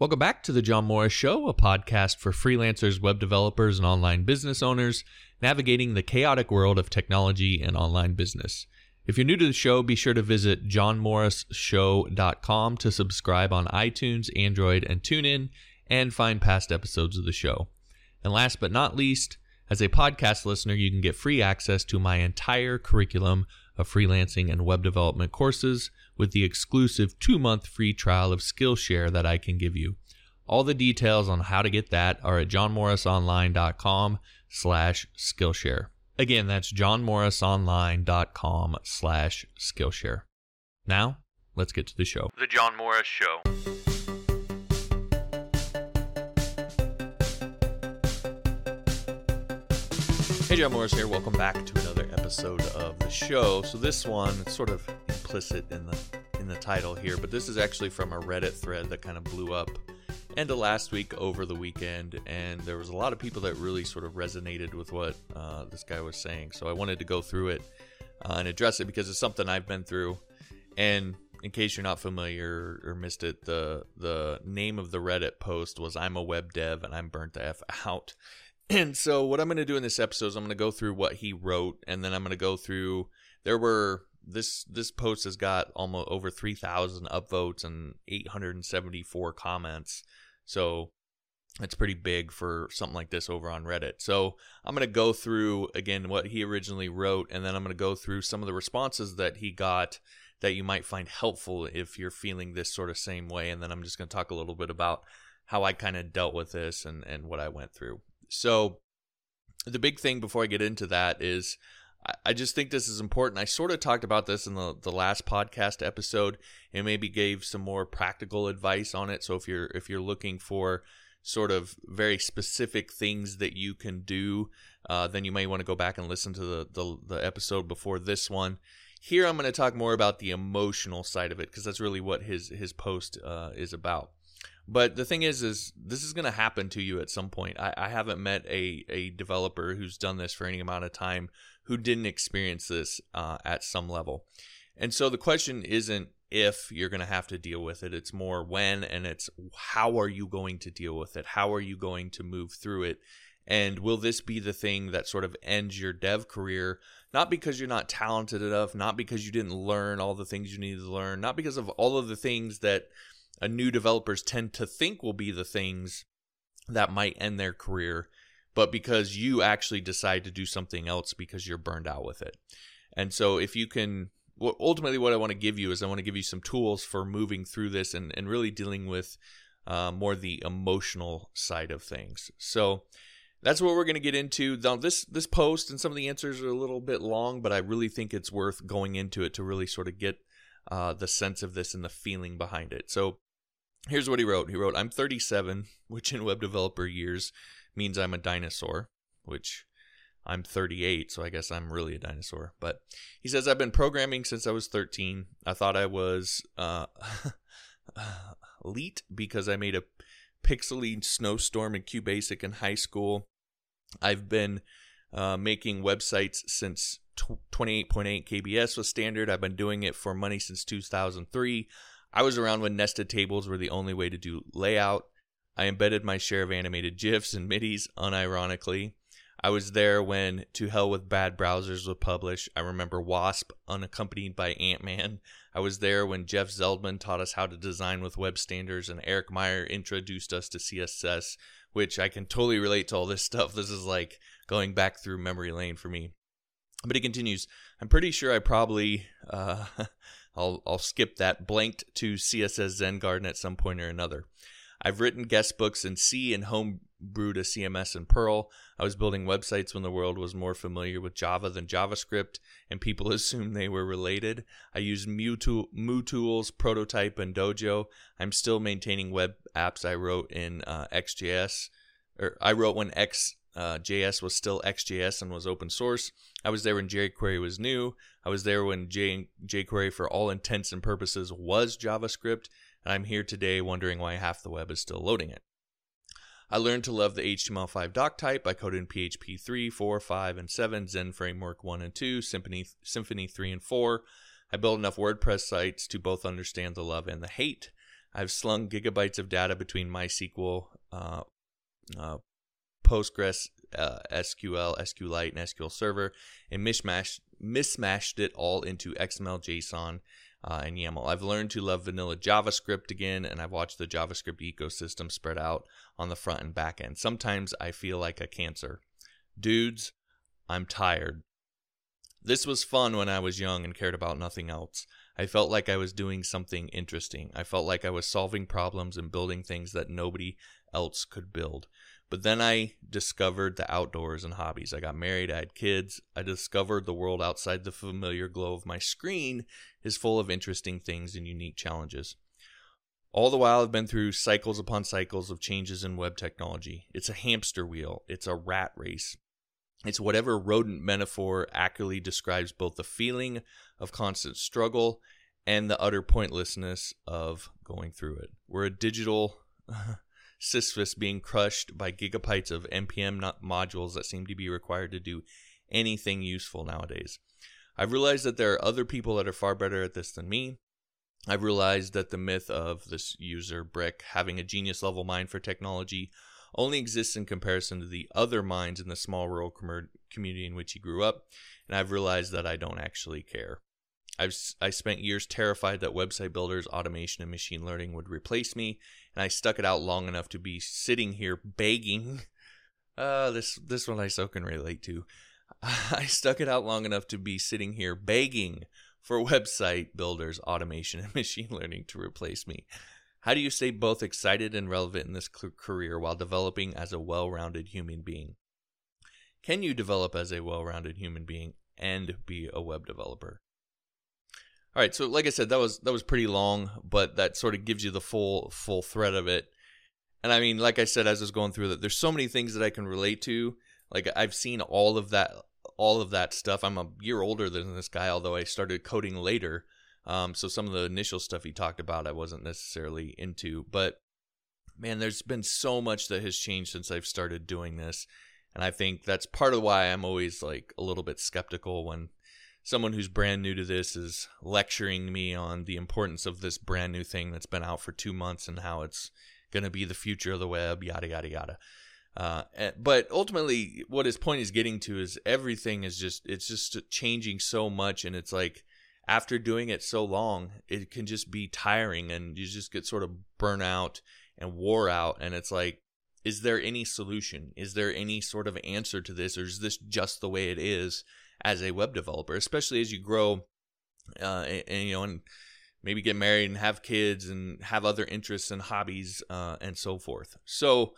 Welcome back to the John Morris Show, a podcast for freelancers, web developers, and online business owners navigating the chaotic world of technology and online business. If you're new to the show, be sure to visit johnmorrisshow.com to subscribe on iTunes, Android, and TuneIn and find past episodes of the show. And last but not least, as a podcast listener, you can get free access to my entire curriculum of freelancing and web development courses with the exclusive two month free trial of Skillshare that I can give you. All the details on how to get that are at johnmorrisonline.com slash Skillshare. Again, that's johnmorrisonline.com slash Skillshare. Now, let's get to the show. The John Morris Show. Hey, John Morris here. Welcome back to another episode of the show. So this one, it's sort of implicit in the in the title here, but this is actually from a Reddit thread that kind of blew up end of last week over the weekend, and there was a lot of people that really sort of resonated with what uh, this guy was saying. So I wanted to go through it uh, and address it because it's something I've been through. And in case you're not familiar or missed it, the the name of the Reddit post was "I'm a web dev and I'm burnt the f out." And so what I'm going to do in this episode is I'm going to go through what he wrote, and then I'm going to go through. There were this this post has got almost over 3,000 upvotes and 874 comments. So it's pretty big for something like this over on Reddit. So I'm going to go through again what he originally wrote, and then I'm going to go through some of the responses that he got that you might find helpful if you're feeling this sort of same way. And then I'm just going to talk a little bit about how I kind of dealt with this and, and what I went through. So the big thing before I get into that is I just think this is important. I sort of talked about this in the, the last podcast episode and maybe gave some more practical advice on it. So if you're if you're looking for sort of very specific things that you can do, uh, then you may want to go back and listen to the, the, the episode before this one. Here I'm going to talk more about the emotional side of it because that's really what his his post uh, is about. But the thing is, is this is going to happen to you at some point. I, I haven't met a, a developer who's done this for any amount of time who didn't experience this uh, at some level. And so the question isn't if you're going to have to deal with it. It's more when and it's how are you going to deal with it? How are you going to move through it? And will this be the thing that sort of ends your dev career? Not because you're not talented enough, not because you didn't learn all the things you needed to learn, not because of all of the things that a new developers tend to think will be the things that might end their career, but because you actually decide to do something else because you're burned out with it. And so if you can ultimately what I want to give you is I want to give you some tools for moving through this and, and really dealing with uh, more the emotional side of things. So that's what we're going to get into. Now, this this post and some of the answers are a little bit long, but I really think it's worth going into it to really sort of get uh, the sense of this and the feeling behind it. So Here's what he wrote. He wrote, I'm 37, which in web developer years means I'm a dinosaur, which I'm 38, so I guess I'm really a dinosaur. But he says, I've been programming since I was 13. I thought I was uh, elite because I made a pixely snowstorm in QBasic in high school. I've been uh, making websites since 28.8 KBS was standard. I've been doing it for money since 2003. I was around when nested tables were the only way to do layout. I embedded my share of animated GIFs and MIDIs, unironically. I was there when To Hell with Bad Browsers was published. I remember Wasp, unaccompanied by Ant Man. I was there when Jeff Zeldman taught us how to design with web standards, and Eric Meyer introduced us to CSS, which I can totally relate to all this stuff. This is like going back through memory lane for me. But he continues, I'm pretty sure I probably uh, I'll, I'll skip that blanked to CSS Zen Garden at some point or another. I've written guest books in C and homebrewed a CMS in Perl. I was building websites when the world was more familiar with Java than JavaScript, and people assumed they were related. I used MooTools, Prototype, and Dojo. I'm still maintaining web apps I wrote in uh, ExtJS, or I wrote when Ext uh, JS was still ExtJS and was open source. I was there when jQuery was new. I was there when J- jQuery, for all intents and purposes, was JavaScript. And I'm here today wondering why half the web is still loading it. I learned to love the HTML5 doc type. I coded in PHP 3, 4, 5, and 7, Zend Framework 1 and 2, Symfony, Symfony 3 and 4. I built enough WordPress sites to both understand the love and the hate. I've slung gigabytes of data between MySQL, uh, uh, Postgres, uh, SQL, SQLite, and SQL Server, and mishmashed mismashed it all into XML, JSON, uh, and YAML. I've learned to love vanilla JavaScript again, and I've watched the JavaScript ecosystem spread out on the front and back end. Sometimes I feel like a cancer. Dudes, I'm tired. This was fun when I was young and cared about nothing else. I felt like I was doing something interesting. I felt like I was solving problems and building things that nobody else could build. But then I discovered the outdoors and hobbies. I got married, I had kids. I discovered the world outside the familiar glow of my screen is full of interesting things and unique challenges. All the while, I've been through cycles upon cycles of changes in web technology. It's a hamster wheel, it's a rat race. It's whatever rodent metaphor accurately describes both the feeling of constant struggle and the utter pointlessness of going through it. We're a digital Sisyphus being crushed by gigabytes of npm modules that seem to be required to do anything useful nowadays. I've realized that there are other people that are far better at this than me. I've realized that the myth of this user brick having a genius level mind for technology only exists in comparison to the other minds in the small rural com- community in which he grew up, and I've realized that I don't actually care. I've I spent years terrified that website builders, automation, and machine learning would replace me, and I stuck it out long enough to be sitting here begging. Uh, this this one I so can relate to. I stuck it out long enough to be sitting here begging for website builders, automation, and machine learning to replace me. How do you stay both excited and relevant in this career while developing as a well rounded human being? Can you develop as a well rounded human being and be a web developer? All right, so like I said, that was that was pretty long, but that sort of gives you the full full thread of it. And I mean, like I said, as I was going through that, there's so many things that I can relate to. Like I've seen all of that all of that stuff. I'm a year older than this guy, although I started coding later. Um, so some of the initial stuff he talked about, I wasn't necessarily into. But man, there's been so much that has changed since I've started doing this, and I think that's part of why I'm always like a little bit skeptical when someone who's brand new to this is lecturing me on the importance of this brand new thing that's been out for two months and how it's going to be the future of the web, yada, yada, yada. Uh, but ultimately, what his point is getting to is everything is just, it's just changing so much. And it's like, after doing it so long, it can just be tiring and you just get sort of burnt out and wore out. And it's like, is there any solution? Is there any sort of answer to this? Or is this just the way it is? As a web developer, especially as you grow, uh, and, and, you know, and maybe get married and have kids and have other interests and hobbies uh, and so forth. So,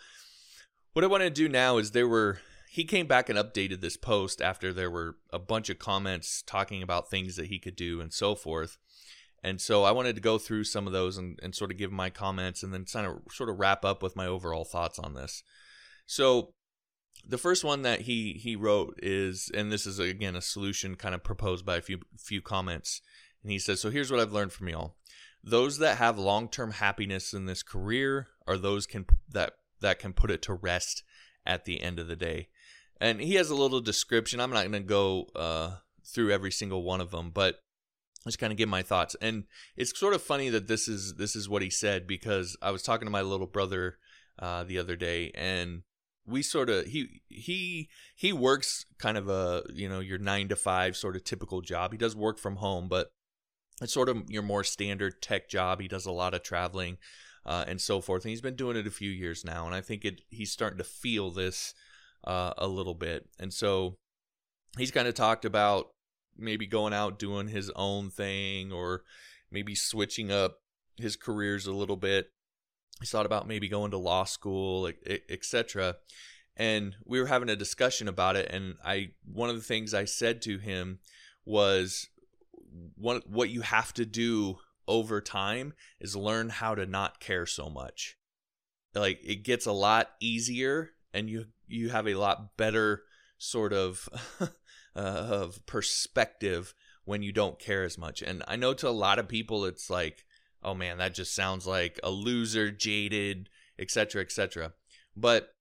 what I want to do now is there were he came back and updated this post after there were a bunch of comments talking about things that he could do and so forth. And so I wanted to go through some of those and, and sort of give my comments and then kind of sort of wrap up with my overall thoughts on this. So the first one that he he wrote is and this is again a solution kind of proposed by a few few comments. And he says so here's what i've learned from y'all. Those that have long-term happiness in this career are those can that that can put it to rest at the end of the day. And he has a little description. I'm not going to go uh, through every single one of them but just kind of give my thoughts. And it's sort of funny that this is this is what he said because i was talking to my little brother uh, the other day and we sort of he he he works kind of a you know your nine to five sort of typical job. He does work from home, but it's sort of your more standard tech job. He does a lot of traveling uh, and so forth, and he's been doing it a few years now. And I think it he's starting to feel this uh, a little bit, and so he's kind of talked about maybe going out doing his own thing or maybe switching up his careers a little bit he thought about maybe going to law school, etc. And we were having a discussion about it, and I one of the things I said to him was one what you have to do over time is learn how to not care so much. Like it gets a lot easier, and you you have a lot better sort of uh, of perspective when you don't care as much. And I know to a lot of people, it's like oh man, that just sounds like a loser, jaded, etc., etc. But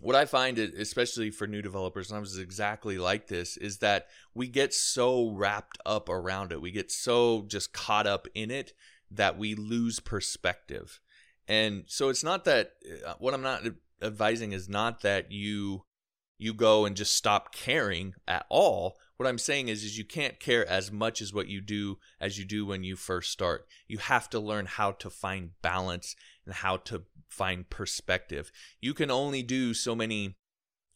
what I find, especially for new developers, and I exactly like this, is that we get so wrapped up around it. We get so just caught up in it that we lose perspective. And so it's not that uh, what I'm not advising is not that you you go and just stop caring at all. What I'm saying is is you can't care as much as what you do as you do when you first start. You have to learn how to find balance and how to find perspective. You can only do so many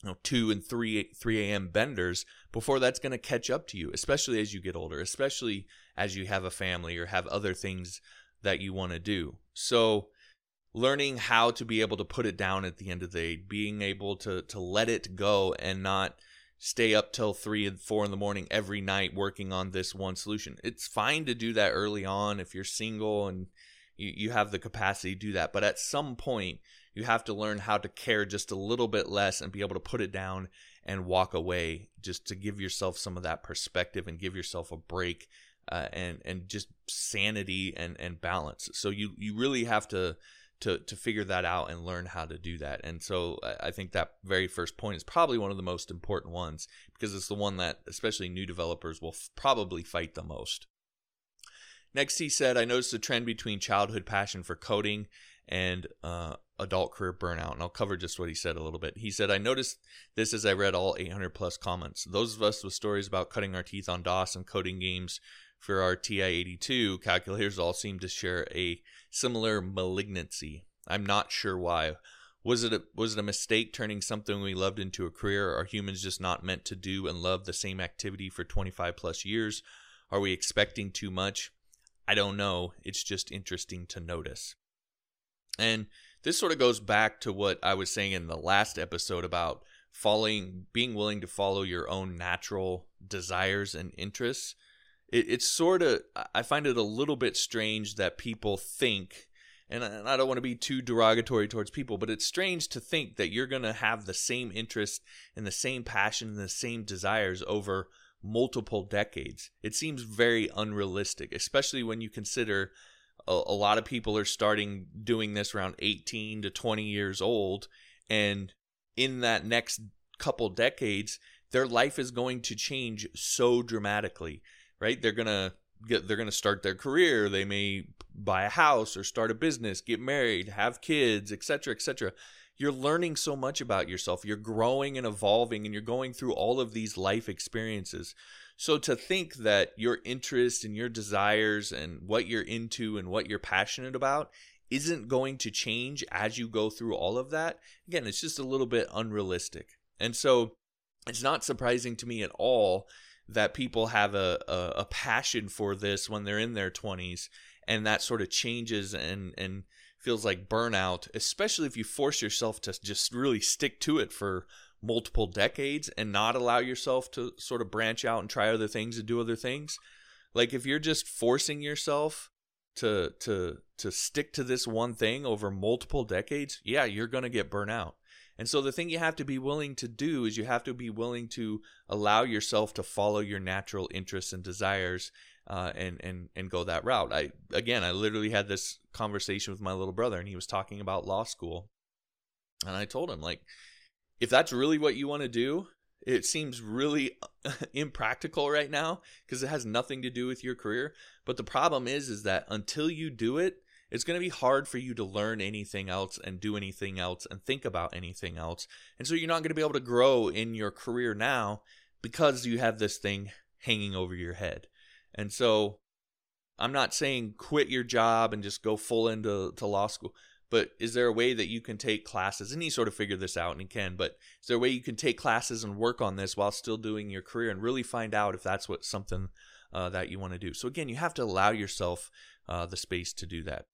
you know, 2 and 3 3 a.m. benders before that's going to catch up to you, especially as you get older, especially as you have a family or have other things that you want to do. So learning how to be able to put it down at the end of the day, being able to to let it go and not stay up till three and four in the morning every night working on this one solution. It's fine to do that early on if you're single and you, you have the capacity to do that. But at some point, you have to learn how to care just a little bit less and be able to put it down and walk away just to give yourself some of that perspective and give yourself a break uh, and and just sanity and and balance. So you you really have to to to figure that out and learn how to do that. And so I think that very first point is probably one of the most important ones because it's the one that especially new developers will f- probably fight the most. Next, he said, I noticed a trend between childhood passion for coding and uh, adult career burnout. And I'll cover just what he said a little bit. He said, I noticed this as I read all 800 plus comments. Those of us with stories about cutting our teeth on DOS and coding games for our TI 82 calculators all seem to share a similar malignancy. I'm not sure why. Was it a, was it a mistake turning something we loved into a career? Are humans just not meant to do and love the same activity for 25 plus years? Are we expecting too much? I don't know. It's just interesting to notice. And this sort of goes back to what I was saying in the last episode about following being willing to follow your own natural desires and interests it, it's sort of I find it a little bit strange that people think, and I, don't want to be too derogatory towards people, but it's strange to think that you're going to have the same interest and the same passion and the same desires over multiple decades. It seems very unrealistic, especially when you consider a, a lot of people are starting doing this around 18 to 20 years old, and in that next couple decades, their life is going to change so dramatically right? They're gonna get they're gonna start their career. They may buy a house or start a business, get married, have kids, etc., etc. You're learning so much about yourself. You're growing and evolving, and you're going through all of these life experiences. So to think that your interest and your desires and what you're into and what you're passionate about isn't going to change as you go through all of that, again, it's just a little bit unrealistic. And so it's not surprising to me at all that people have a, a, a passion for this when they're in their 20s and that sort of changes and and feels like burnout especially if you force yourself to just really stick to it for multiple decades and not allow yourself to sort of branch out and try other things and do other things. Like if you're just forcing yourself to to to stick to this one thing over multiple decades yeah you're going to get burnt out and so the thing you have to be willing to do is you have to be willing to allow yourself to follow your natural interests and desires uh, and and and go that route. I again, I literally had this conversation with my little brother, and he was talking about law school, and I told him like, if that's really what you want to do, it seems really impractical right now because it has nothing to do with your career. But the problem is, is that until you do it, it's going to be hard for you to learn anything else and do anything else and think about anything else. And so you're not going to be able to grow in your career now because you have this thing hanging over your head. And so I'm not saying quit your job and just go full into to law school, but is there a way that you can take classes and he sort of figured this out and he can, but is there a way you can take classes and work on this while still doing your career and really find out if that's what something uh, that you want to do? So again, you have to allow yourself uh, the space to do that.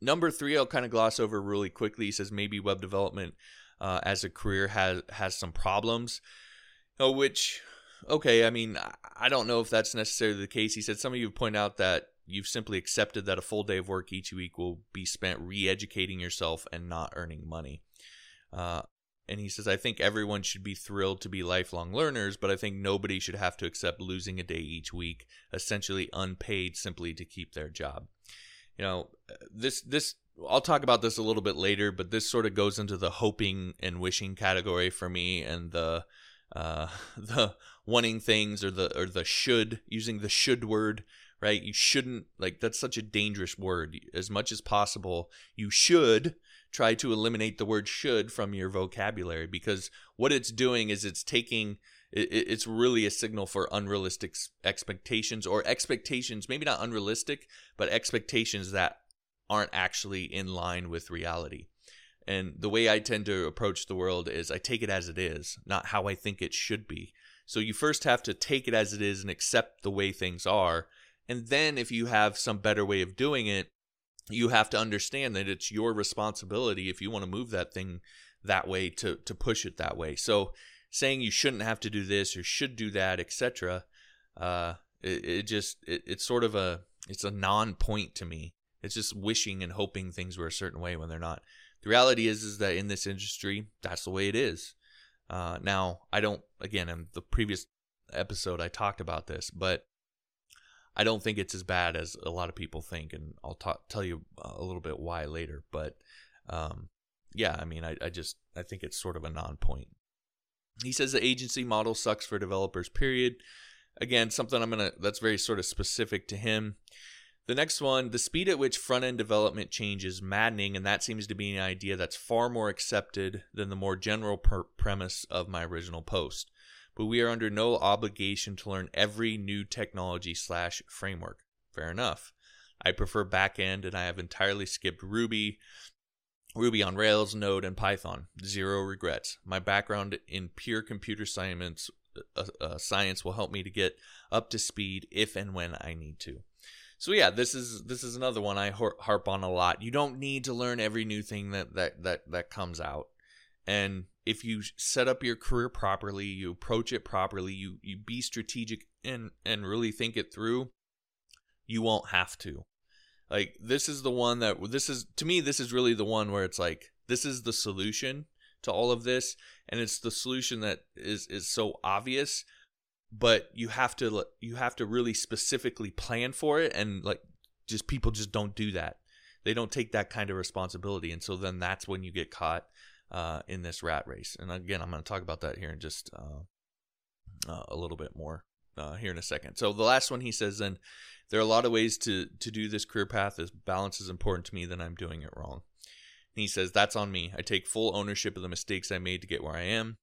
Number three, I'll kind of gloss over really quickly. He says maybe web development uh, as a career has has some problems, uh, which okay, I mean I don't know if that's necessarily the case. He said some of you point out that you've simply accepted that a full day of work each week will be spent re-educating yourself and not earning money. Uh, and he says, I think everyone should be thrilled to be lifelong learners, but I think nobody should have to accept losing a day each week, essentially unpaid, simply to keep their job you know, this this I'll talk about this a little bit later, but this sort of goes into the hoping and wishing category for me, and the uh, the wanting things or the or the should using the should word right? You shouldn't like that's such a dangerous word. As much as possible, you should try to eliminate the word should from your vocabulary because what it's doing is it's taking it's really a signal for unrealistic expectations or expectations maybe not unrealistic but expectations that aren't actually in line with reality. And the way i tend to approach the world is i take it as it is not how i think it should be. So you first have to take it as it is and accept the way things are. And then if you have some better way of doing it you have to understand that it's your responsibility if you want to move that thing that way to to push it that way. So saying you shouldn't have to do this or should do that, etc. Uh, it, it just it, it's sort of a it's a non-point to me. It's just wishing and hoping things were a certain way when they're not. The reality is is that in this industry, that's the way it is. Uh, now, I don't. Again, in the previous episode, I talked about this, but I don't think it's as bad as a lot of people think, and I'll talk, tell you a little bit why later. But um, yeah, I mean, I, I just I think it's sort of a non-point. He says the agency model sucks for developers. Period. Again, something I'm gonna that's very sort of specific to him. The next one, the speed at which front end development changes maddening, and that seems to be an idea that's far more accepted than the more general per- premise of my original post but we are under no obligation to learn every new technology slash framework. Fair enough. I prefer backend and I have entirely skipped Ruby, Ruby on Rails, Node, and Python. Zero regrets. My background in pure computer science, uh, uh, science will help me to get up to speed if and when I need to. So yeah, this is this is another one I harp on a lot. You don't need to learn every new thing that that that that comes out. And if you set up your career properly, you approach it properly, you you be strategic and and really think it through, you won't have to. Like this is the one that this is to me this is really the one where it's like this is the solution to all of this and it's the solution that is is so obvious but you have to you have to really specifically plan for it and like just people just don't do that they don't take that kind of responsibility and so then that's when you get caught uh, in this rat race. And again, I'm going to talk about that here in just uh, uh, a little bit more uh, here in a second. So the last one he says then there are a lot of ways to to do this career path. As balance is important to me, then I'm doing it wrong. And he says that's on me. I take full ownership of the mistakes I made to get where I am.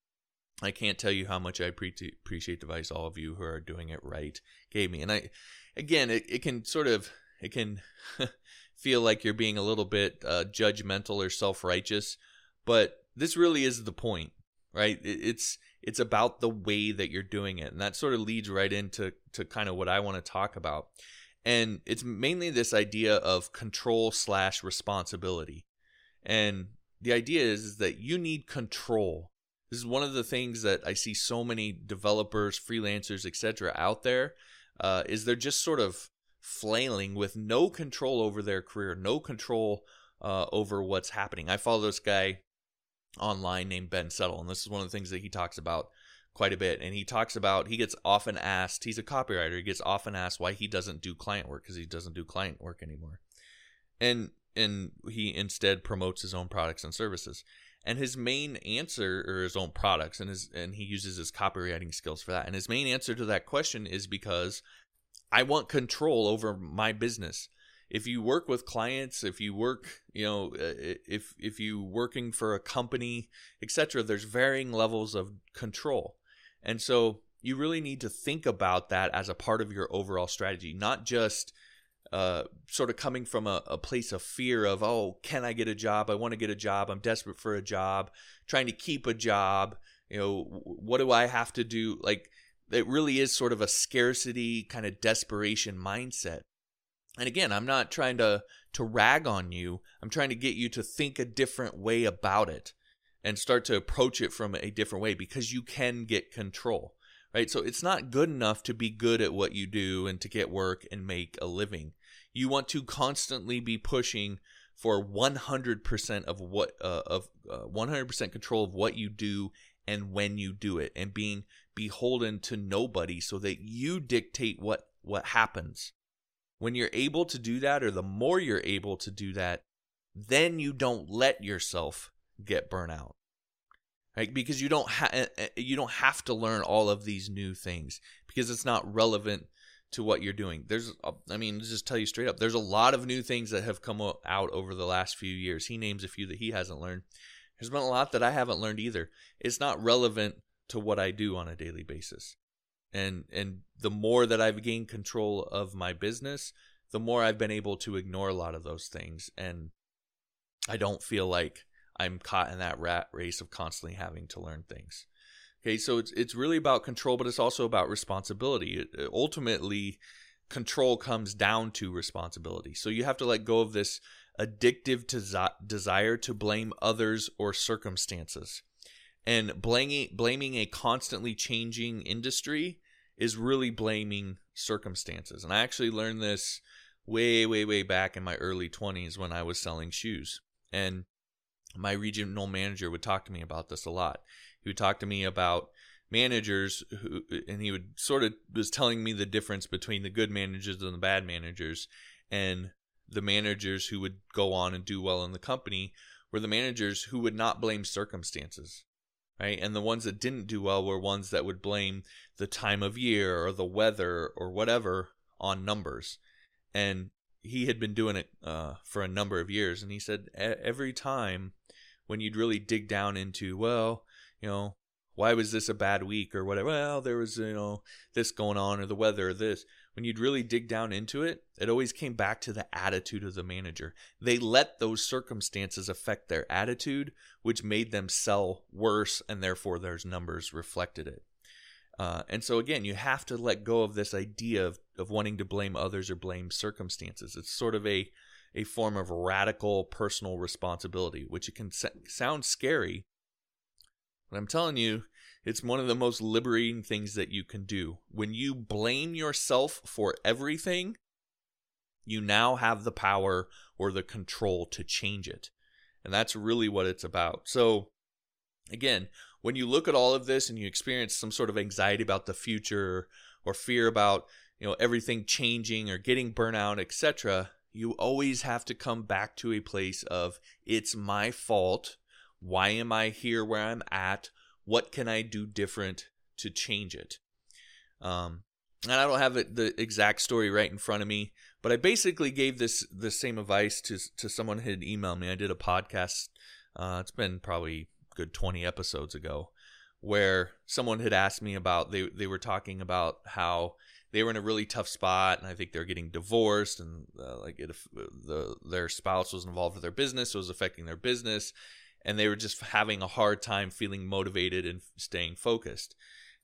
I can't tell you how much I pre- appreciate the advice all of you who are doing it right gave me. And I, again, it, it can sort of it can feel like you're being a little bit uh, judgmental or self righteous but this really is the point, right? It's it's about the way that you're doing it, and that sort of leads right into to kind of what I want to talk about. And it's mainly this idea of control slash responsibility. And the idea is, is that you need control. This is one of the things that I see so many developers, freelancers, etc. out there. Uh, is they're just sort of flailing with no control over their career, no control uh, over what's happening. I follow this guy online named Ben Settle, and this is one of the things that he talks about quite a bit. And he talks about he gets often asked, he's a copywriter, he gets often asked why he doesn't do client work because he doesn't do client work anymore, and and he instead promotes his own products and services. And his main answer, or his own products, and his and he uses his copywriting skills for that. And his main answer to that question is because I want control over my business if you work with clients if you work you know uh, if if you working for a company etc there's varying levels of control. And so you really need to think about that as a part of your overall strategy not just uh, sort of coming from a, a place of fear of oh can i get a job? I want to get a job. I'm desperate for a job. Trying to keep a job. You know what do i have to do? Like it really is sort of a scarcity kind of desperation mindset and again, I'm not trying to to rag on you. I'm trying to get you to think a different way about it and start to approach it from a different way because you can get control. Right? So it's not good enough to be good at what you do and to get work and make a living. You want to constantly be pushing for 100% of what uh, of uh, 100% control of what you do and when you do it and being beholden to nobody so that you dictate what what happens when you're able to do that, or the more you're able to do that, then you don't let yourself get burnout. Right? Because you don't ha- eh, eh, you don't have to learn all of these new things because it's not relevant to what you're doing. There's, I mean, just tell you straight up, there's a lot of new things that have come out over the last few years. He names a few that he hasn't learned. There's been a lot that I haven't learned either. It's not relevant to what I do on a daily basis. And and the more that I've gained control of my business, the more I've been able to ignore a lot of those things and I don't feel like I'm caught in that rat race of constantly having to learn things. Okay, so it's it's really about control, but it's also about responsibility. It, ultimately, control comes down to responsibility. So you have to let go of this addictive desi- desire to blame others or circumstances. And blaming blaming a constantly changing industry is really blaming circumstances. And I actually learned this way way way back in my early 20s when I was selling shoes. And my regional manager would talk to me about this a lot. He would talk to me about managers who and he would sort of was telling me the difference between the good managers and the bad managers and the managers who would go on and do well in the company were the managers who would not blame circumstances right? And the ones that didn't do well were ones that would blame the time of year or the weather or whatever on numbers. And he had been doing it uh, for a number of years and he said every time when you'd really dig down into well you know why was this a bad week or whatever well there was you know this going on or the weather or this when you'd really dig down into it it always came back to the attitude of the manager. They let those circumstances affect their attitude which made them sell worse and therefore their numbers reflected it. Uh, and so again you have to let go of this idea of, of wanting to blame others or blame circumstances. It's sort of a a form of radical personal responsibility which it can sound scary but I'm telling you, it's one of the most liberating things that you can do. When you blame yourself for everything, you now have the power or the control to change it. And that's really what it's about. So, again, when you look at all of this and you experience some sort of anxiety about the future or fear about, you know, everything changing or getting burnout, etc., you always have to come back to a place of it's my fault why am I here where I'm at? What can I do different to change it? Um, and I don't have the exact story right in front of me, but I basically gave this the same advice to to someone who had emailed me. I did a podcast. Uh, it's been probably good 20 episodes ago, where someone had asked me about they they were talking about how they were in a really tough spot, and I think they're getting divorced, and uh, like it, the their spouse was involved with their business, so it was affecting their business, and they were just having a hard time feeling motivated and staying focused.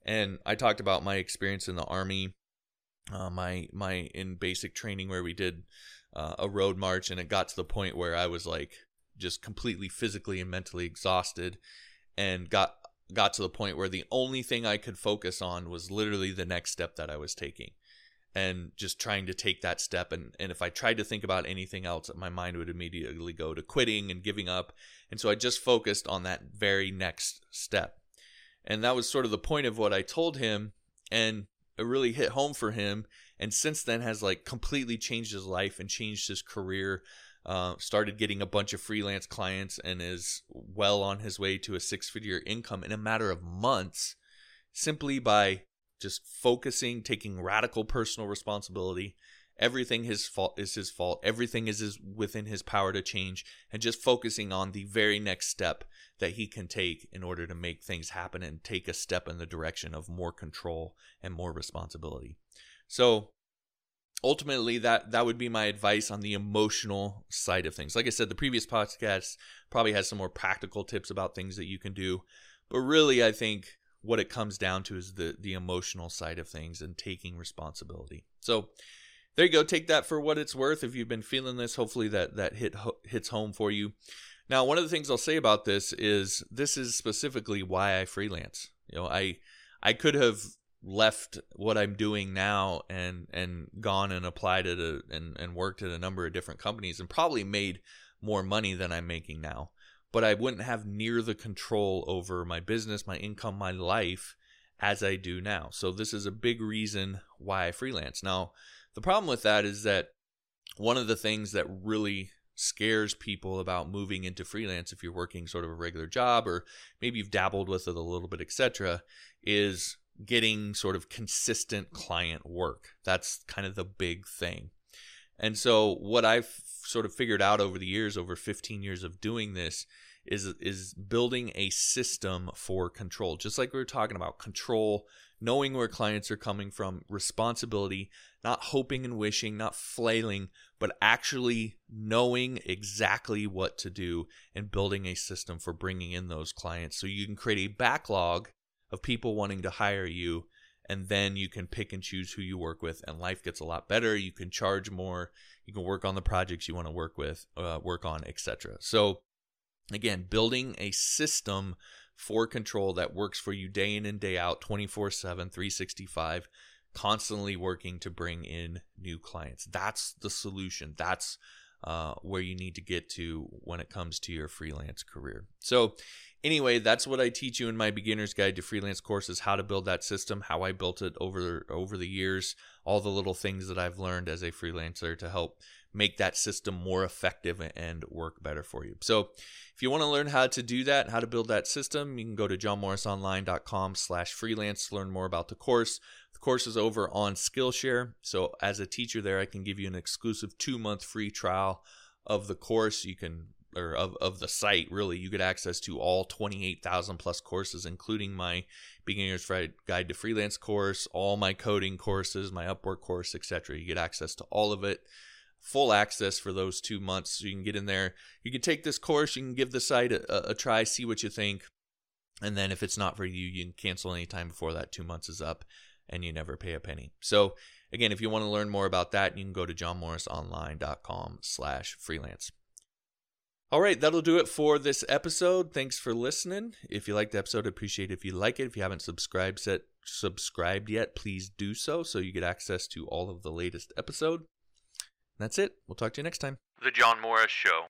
And I talked about my experience in the army, uh, my my in basic training where we did uh, a road march, and it got to the point where I was like just completely physically and mentally exhausted, and got got to the point where the only thing I could focus on was literally the next step that I was taking and just trying to take that step. And and if I tried to think about anything else my mind would immediately go to quitting and giving up. And so I just focused on that very next step. And that was sort of the point of what I told him and it really hit home for him. And since then has like completely changed his life and changed his career. Uh, started getting a bunch of freelance clients and is well on his way to a six figure income in a matter of months simply by just focusing, taking radical personal responsibility. Everything his fault is his fault. Everything is his, within his power to change, and just focusing on the very next step that he can take in order to make things happen and take a step in the direction of more control and more responsibility. So, ultimately that that would be my advice on the emotional side of things like i said the previous podcast probably has some more practical tips about things that you can do but really i think what it comes down to is the the emotional side of things and taking responsibility. So there you go. Take that for what it's worth. If you've been feeling this, hopefully that that hit hits home for you. Now, one of the things I'll say about this is this is specifically why I freelance. You know, I I could have left what I'm doing now and and gone and applied at a and and worked at a number of different companies and probably made more money than I'm making now but I wouldn't have near the control over my business, my income, my life as I do now. So this is a big reason why I freelance. Now, the problem with that is that one of the things that really scares people about moving into freelance if you're working sort of a regular job or maybe you've dabbled with it a little bit, etc., is getting sort of consistent client work. That's kind of the big thing. And so what I've sort of figured out over the years, over 15 years of doing this, is is building a system for control. Just like we were talking about control, knowing where clients are coming from, responsibility, not hoping and wishing, not flailing, but actually knowing exactly what to do and building a system for bringing in those clients so you can create a backlog of people wanting to hire you and then you can pick and choose who you work with and life gets a lot better. You can charge more. You can work on the projects you want to work with uh, work on etc so again building a system for control that works for you day in and day out 24 7 365 constantly working to bring in new clients. That's the solution. That's uh, where you need to get to when it comes to your freelance career so anyway, that's what I teach you in my beginner's guide to freelance courses, how to build that system, how I built it over over the years, all the little things that I've learned as a freelancer to help make that system more effective and work better for you. So if you want to learn how to do that, how to build that system, you can go to johnmorrisonline.com slash freelance to learn more about the course. Course is over on Skillshare. So as a teacher there, I can give you an exclusive two-month free trial of the course. You can or of, of the site really. You get access to all 28000 plus courses including my beginner's guide to freelance course all my coding courses my upwork course etc you get access to all of it. Full access for those two months. So you can get in there. You can take this course. You can give the site a, a try see what you think. And then if it's not for you you can cancel anytime before that two months is up and you never pay a penny so again if you want to learn more about that you can go to johnmorrisonline.com slash freelance all right, that'll do it for this episode. Thanks for listening. If you liked the episode, appreciate it if you like it. If you haven't subscribed yet, subscribed yet, please do so so you get access to all of the latest episode. that's it. We'll talk to you next time. The John Morris Show.